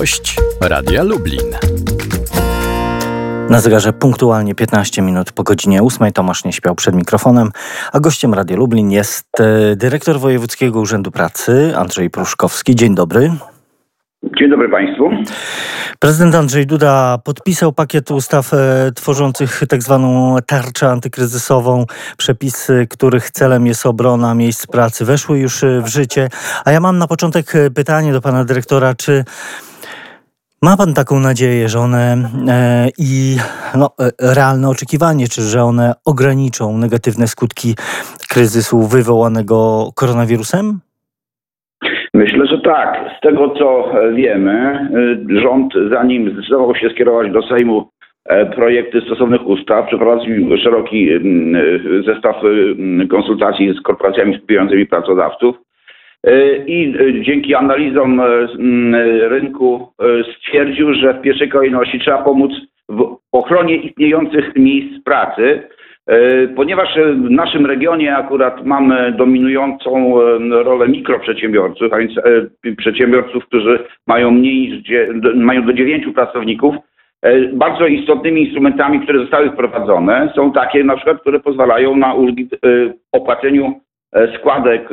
Gość Radia Lublin. Na zegarze punktualnie 15 minut po godzinie 8 Tomasz nie śpiał przed mikrofonem, a gościem Radia Lublin jest e, dyrektor Wojewódzkiego Urzędu Pracy Andrzej Pruszkowski. Dzień dobry. Dzień dobry Państwu. Prezydent Andrzej Duda podpisał pakiet ustaw e, tworzących tak zwaną tarczę antykryzysową. Przepisy, których celem jest obrona miejsc pracy, weszły już e, w życie. A ja mam na początek pytanie do pana dyrektora, czy ma pan taką nadzieję, że one e, i no, e, realne oczekiwanie, czy że one ograniczą negatywne skutki kryzysu wywołanego koronawirusem? Myślę, że tak. Z tego co wiemy, y, rząd zanim zdecydował się skierować do Sejmu e, projekty stosownych ustaw, przeprowadził szeroki y, zestaw y, konsultacji z korporacjami skupiającymi pracodawców i dzięki analizom rynku stwierdził, że w pierwszej kolejności trzeba pomóc w ochronie istniejących miejsc pracy, E, ponieważ w naszym regionie akurat mamy dominującą e, rolę mikroprzedsiębiorców, a więc e, przedsiębiorców, którzy mają mniej niż mają do dziewięciu pracowników, bardzo istotnymi instrumentami, które zostały wprowadzone, są takie na przykład, które pozwalają na ulgi w opłaceniu składek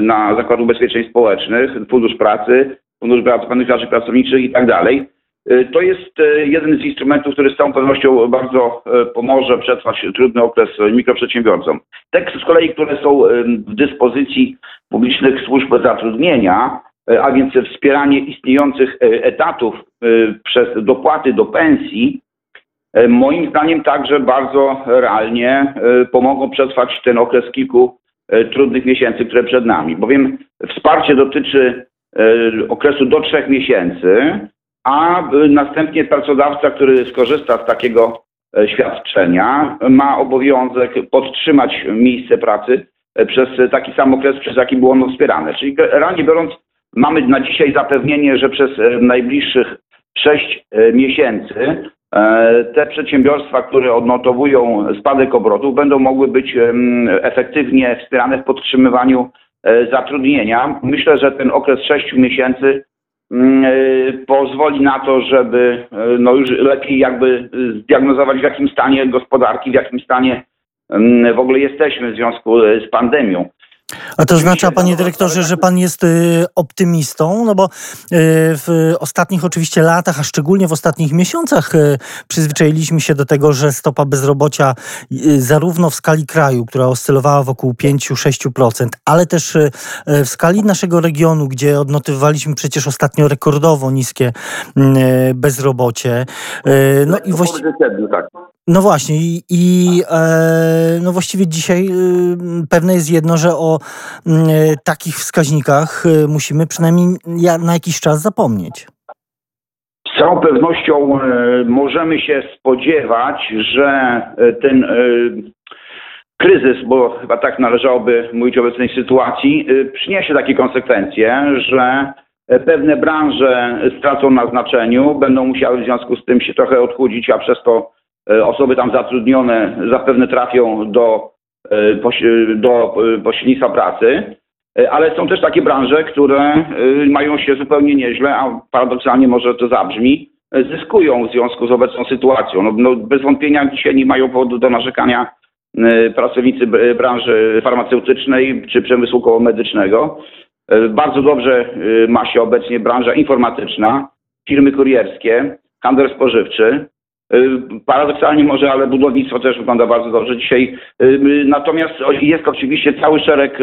na Zakład Ubezpieczeń Społecznych, Fundusz Pracy, Fundusz Pracy Pracowniczych i tak dalej. Y, to jest jeden z instrumentów, który z całą pewnością bardzo pomoże przetrwać trudny okres mikroprzedsiębiorcom. Teksty z kolei, które są w dyspozycji publicznych służb zatrudnienia, a więc wspieranie istniejących etatów przez dopłaty do pensji, moim zdaniem także bardzo realnie pomogą przetrwać ten okres kilku trudnych miesięcy, które przed nami. Bowiem wsparcie dotyczy okresu do trzech miesięcy, a następnie pracodawca, który skorzysta z takiego e, świadczenia, ma obowiązek podtrzymać miejsce pracy e, przez taki sam okres, przez jaki było ono wspierane. Czyli realnie biorąc, mamy na dzisiaj zapewnienie, że przez e, najbliższych 6 miesięcy te przedsiębiorstwa, które odnotowują spadek obrotów, będą mogły być efektywnie wspierane w podtrzymywaniu zatrudnienia. Myślę, że ten okres 6 miesięcy Mm, e, pozwoli na to, żeby e, no już lepiej jakby zdiagnozować w jakim stanie gospodarki, w jakim stanie mm, w ogóle jesteśmy w związku z pandemią. A to oznacza, panie dyrektorze, że pan jest y, optymistą, no bo y, w ostatnich oczywiście latach, a szczególnie w ostatnich miesiącach y, przyzwyczailiśmy się do tego, że stopa bezrobocia zarówno w skali kraju, która oscylowała wokół 5-6%, ale też w skali naszego regionu, gdzie odnotowywaliśmy przecież ostatnio rekordowo niskie bezrobocie. No i właściwie... Tak. No właśnie i, i e, no właściwie dzisiaj y, pewne jest jedno, że o y, takich wskaźnikach y, musimy przynajmniej na jakiś czas zapomnieć. Z całą pewnością e, możemy się spodziewać, że e, ten e, kryzys, bo chyba tak należałoby mówić o obecnej sytuacji, przyniesie takie konsekwencje, że pewne branże stracą na znaczeniu, będą musiały w związku z tym się trochę odchudzić, a przez to E, osoby tam zatrudnione zapewne trafią do, e, do e, pośrednictwa pracy, ale są też takie branże, które mają się zupełnie nieźle, a paradoksalnie może to zabrzmi, zyskują w związku z obecną sytuacją. No, no bez wątpienia dzisiaj nie mają powodu do narzekania pracownicy branży farmaceutycznej czy przemysłu kołomedycznego. Bardzo dobrze ma się obecnie branża informatyczna, firmy kurierskie, handel spożywczy. Y, paradoksalnie może, ale budownictwo też wygląda bardzo dobrze dzisiaj. Y, y, natomiast jest oczywiście cały szereg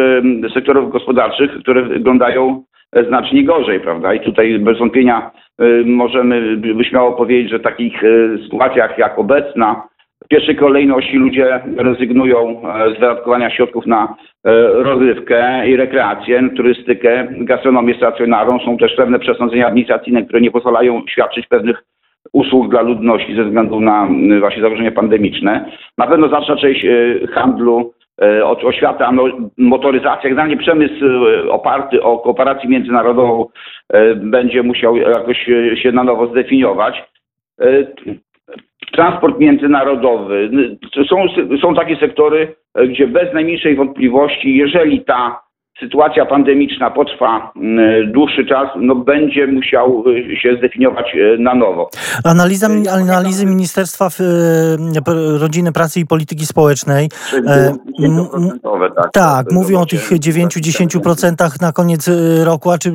sektorów gospodarczych, które wyglądają znacznie gorzej, prawda? I tutaj bez wątpienia możemy wyśmiało powiedzieć, że w takich sytuacjach jak obecna, w pierwszej kolejności ludzie rezygnują z wydatkowania środków na rozrywkę i rekreację, turystykę, gastronomię stacjonarną. Są też pewne przesądzenia administracyjne, które nie pozwalają świadczyć pewnych usług dla ludności ze względu na właśnie zagrożenie pandemiczne. Na pewno znaczna część y, handlu, oświata, no, motoryzacja, generalnie przemysł oparty o kooperację międzynarodową będzie musiał jakoś się na nowo zdefiniować. Transport międzynarodowy. Są, są takie sektory, gdzie bez najmniejszej wątpliwości, jeżeli ta sytuacja pandemiczna potrwa mm, dłuższy czas, no będzie musiał y, się zdefiniować y, na nowo. Analiza, analizy Ministerstwa Rodziny, Pracy i Polityki Społecznej e, tak, tak mówią o tych 9-10% na koniec y, roku, a czy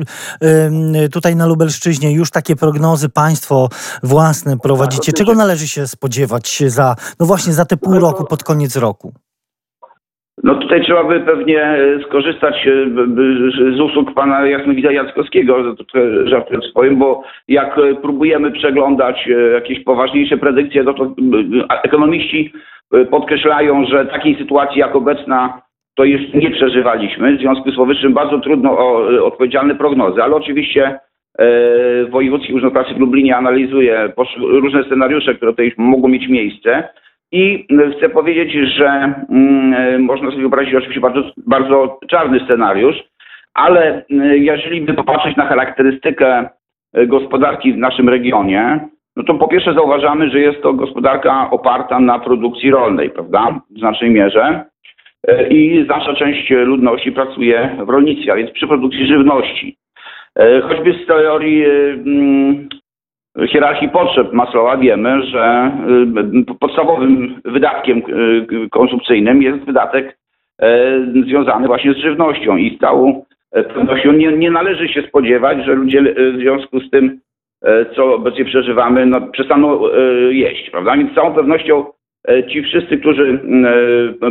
tutaj na Lubelszczyźnie już takie prognozy państwo własne prowadzicie? Czego należy się spodziewać za, no właśnie za te pół roku, pod koniec roku? No tutaj trzeba by pewnie e, skorzystać e, z usług pana Jasnowida Jackowskiego, żartując powiem, bo jak e, próbujemy przeglądać jakieś poważniejsze predykcje, no to ekonomiści podkreślają, że takiej sytuacji jak obecna to jeszcze nie przeżywaliśmy. W związku z powyższym bardzo trudno o odpowiedzialne prognozy, ale oczywiście Wojewódzki Urząd Pracy w Lublinie analizuje różne scenariusze, które tutaj mogą mieć miejsce. I chcę powiedzieć, że mm, można sobie wyobrazić oczywiście bardzo, bardzo czarny scenariusz, ale mm, jeżeli by popatrzeć na charakterystykę e, gospodarki w naszym regionie, no to po pierwsze zauważamy, że jest to gospodarka oparta na produkcji rolnej, prawda, w znacznej mierze. E, I znaczna część ludności pracuje w rolnictwie, a więc przy produkcji żywności. E, choćby z teorii mm, hierarchii potrzeb Maslowa wiemy, że y, podstawowym wydatkiem y, konsumpcyjnym jest wydatek e, związany właśnie z żywnością i z całą pewnością nie, nie należy się spodziewać, że ludzie w związku z tym, co obecnie przeżywamy, no, przestaną jeść, prawda? Więc z całą pewnością ci wszyscy, którzy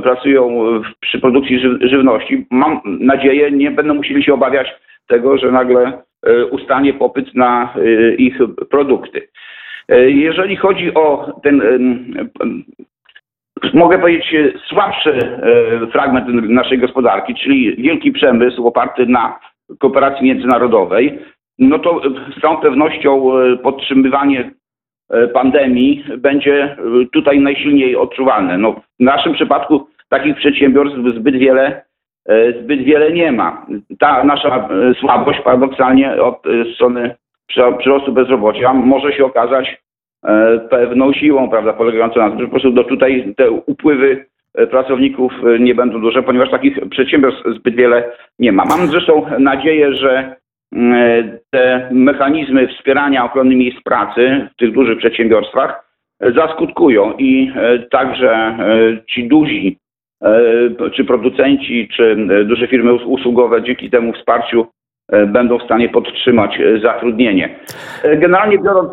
pracują przy produkcji żywności, mam nadzieję, nie będą musieli się obawiać tego, że nagle ustanie popyt na e, ich produkty. E, jeżeli chodzi o ten, mogę powiedzieć, słabszy fragment naszej gospodarki, czyli wielki przemysł oparty na kooperacji międzynarodowej, no to z całą pewnością podtrzymywanie pandemii będzie tutaj najsilniej odczuwalne. No, w naszym przypadku takich przedsiębiorstw zbyt wiele E, zbyt wiele nie ma. Ta nasza e, słabość paradoksalnie od e, strony przyrostu bezrobocia może się okazać pewną siłą, prawda, polegającą na tym, że po prostu do tutaj te upływy pracowników nie będą duże, ponieważ takich przedsiębiorstw zbyt wiele nie ma. Mam zresztą nadzieję, że te mechanizmy wspierania ochrony miejsc pracy w tych dużych przedsiębiorstwach zaskutkują i także ci duzi E, czy producenci, czy e, duże firmy usługowe dzięki temu wsparciu e, będą w stanie podtrzymać zatrudnienie. Generalnie biorąc,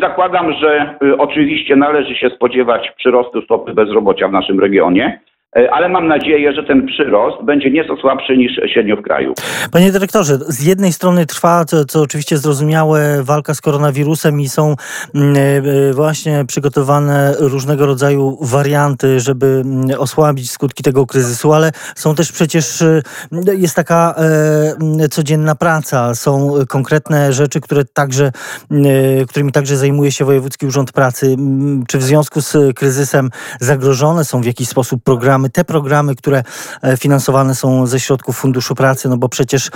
zakładam, że oczywiście należy się spodziewać przyrostu stopy bezrobocia w naszym regionie. E, ale mam nadzieję, że ten przyrost będzie nieco słabszy niż średnio w kraju. Panie dyrektorze, z jednej strony trwa, co, co oczywiście zrozumiałe, walka z koronawirusem i są mm, e, właśnie przygotowane różnego rodzaju warianty, żeby mm, osłabić skutki tego kryzysu, ale są też przecież, e, jest taka e, codzienna praca, są konkretne rzeczy, które także, e, którymi także zajmuje się Wojewódzki Urząd Pracy. Czy w związku z kryzysem zagrożone są w jakiś sposób programy programy, te programy, które e, finansowane są ze środków Funduszu Pracy, no bo przecież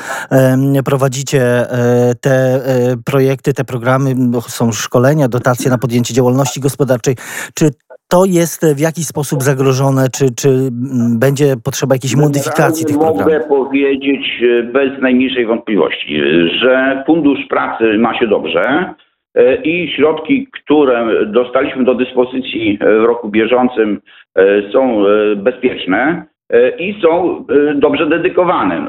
prowadzicie e, te e, projekty, te programy, no, są szkolenia, dotacje na podjęcie działalności gospodarczej. Czy to jest w jakiś sposób zagrożone, czy, czy będzie potrzeba jakiejś modyfikacji tych programów? Mogę powiedzieć bez najmniejszej wątpliwości, że Fundusz Pracy ma się dobrze i środki, które dostaliśmy do dyspozycji w roku bieżącym E, są e, bezpieczne e, i są dobrze dedykowane.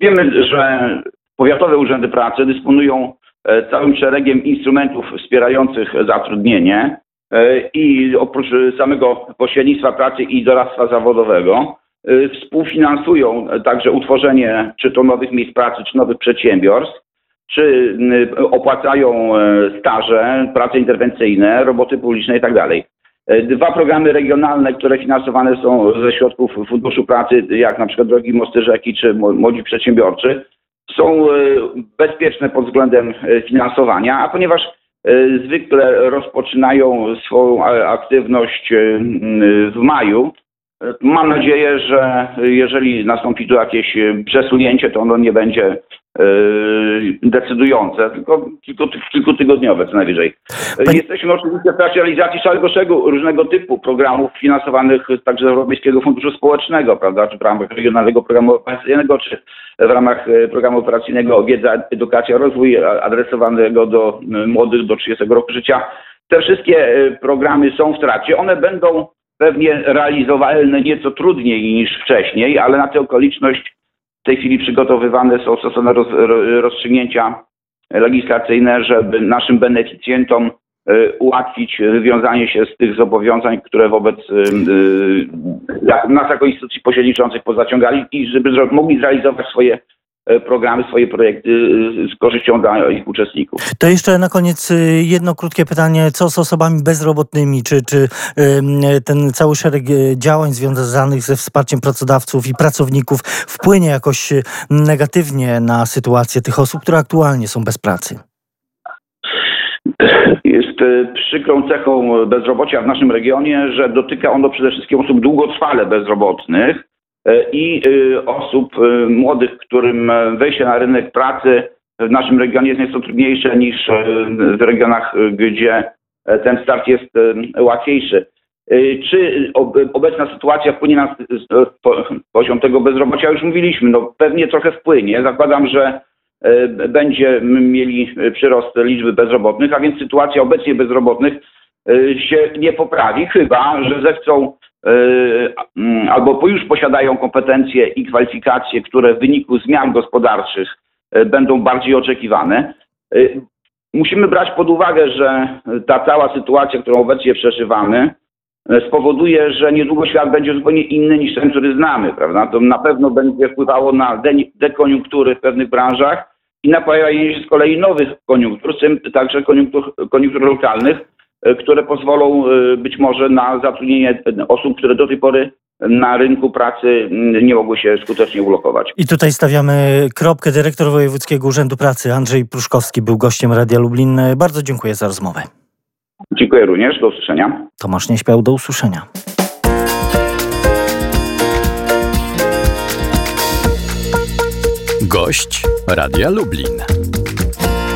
Wiemy, że powiatowe urzędy pracy dysponują całym szeregiem instrumentów wspierających zatrudnienie i oprócz samego pośrednictwa pracy i doradztwa zawodowego współfinansują także utworzenie czy to nowych miejsc pracy, czy nowych przedsiębiorstw, czy opłacają staże, prace interwencyjne, roboty publiczne itd. Tak E, dwa programy regionalne, które finansowane są ze środków Funduszu Pracy, jak na przykład Drogi Mosty Rzeki czy Młodzi Przedsiębiorczy, są e, bezpieczne pod względem e, finansowania, a ponieważ zwykle rozpoczynają swoją aktywność w maju, mam nadzieję, że jeżeli nastąpi tu jakieś przesunięcie, to ono nie będzie decydujące, tylko kilku, kilkutygodniowe co najwyżej. Panie... Jesteśmy oczywiście w trakcie realizacji całego szeregu różnego typu programów finansowanych także z Europejskiego Funduszu Społecznego, prawda, czy w ramach Regionalnego Programu Operacyjnego, czy w ramach Programu Operacyjnego Wiedza, Edukacja, Rozwój adresowanego do młodych do 30 roku życia. Te wszystkie programy są w trakcie. One będą pewnie realizowalne nieco trudniej niż wcześniej, ale na tę okoliczność w tej chwili przygotowywane są stosowne roz, rozstrzygnięcia legislacyjne, żeby naszym beneficjentom y, ułatwić wywiązanie się z tych zobowiązań, które wobec y, y, nas jako instytucji pośredniczących pozaciągali i żeby mogli zrealizować swoje E, programy, swoje projekty e, z korzyścią dla ich uczestników. To jeszcze na koniec e, jedno krótkie pytanie. Co z osobami bezrobotnymi? Czy, czy ten cały szereg działań związanych ze wsparciem pracodawców i pracowników wpłynie jakoś negatywnie na sytuację tych osób, które aktualnie są bez pracy? Jest przykrą cechą bezrobocia w naszym regionie, że dotyka ono przede wszystkim osób długotrwale bezrobotnych, E, i e, osób e, młodych, którym wejście na rynek pracy w naszym regionie jest nieco trudniejsze niż w regionach, gdzie ten start jest łatwiejszy. Czy obecna sytuacja wpłynie na poziom tego bezrobocia? Już mówiliśmy, no pewnie trochę wpłynie. Zakładam, że będziemy mieli przyrost liczby bezrobotnych, a więc sytuacja obecnie bezrobotnych się nie poprawi, chyba że zechcą E, mm, albo już posiadają kompetencje i kwalifikacje, które w wyniku zmian gospodarczych e, będą bardziej oczekiwane. Musimy brać pod uwagę, że ta cała sytuacja, którą obecnie przeżywamy, spowoduje, że niedługo świat będzie zupełnie inny niż ten, który znamy, prawda? To na pewno będzie wpływało na dekoniunktury w pewnych branżach i na pojawienie się z kolei nowych koniunktur, w tym także koniunktur, koniunktur lokalnych, które pozwolą e, być może na zatrudnienie osób, które do tej pory na rynku pracy mm, nie mogły się skutecznie ulokować. I tutaj stawiamy kropkę. Dyrektor Wojewódzkiego Urzędu Pracy Andrzej Pruszkowski był gościem Radia Lublin. Bardzo dziękuję za rozmowę. Dziękuję również. Do usłyszenia. Tomasz Nieśpiał, do usłyszenia. Gość Radia Lublin.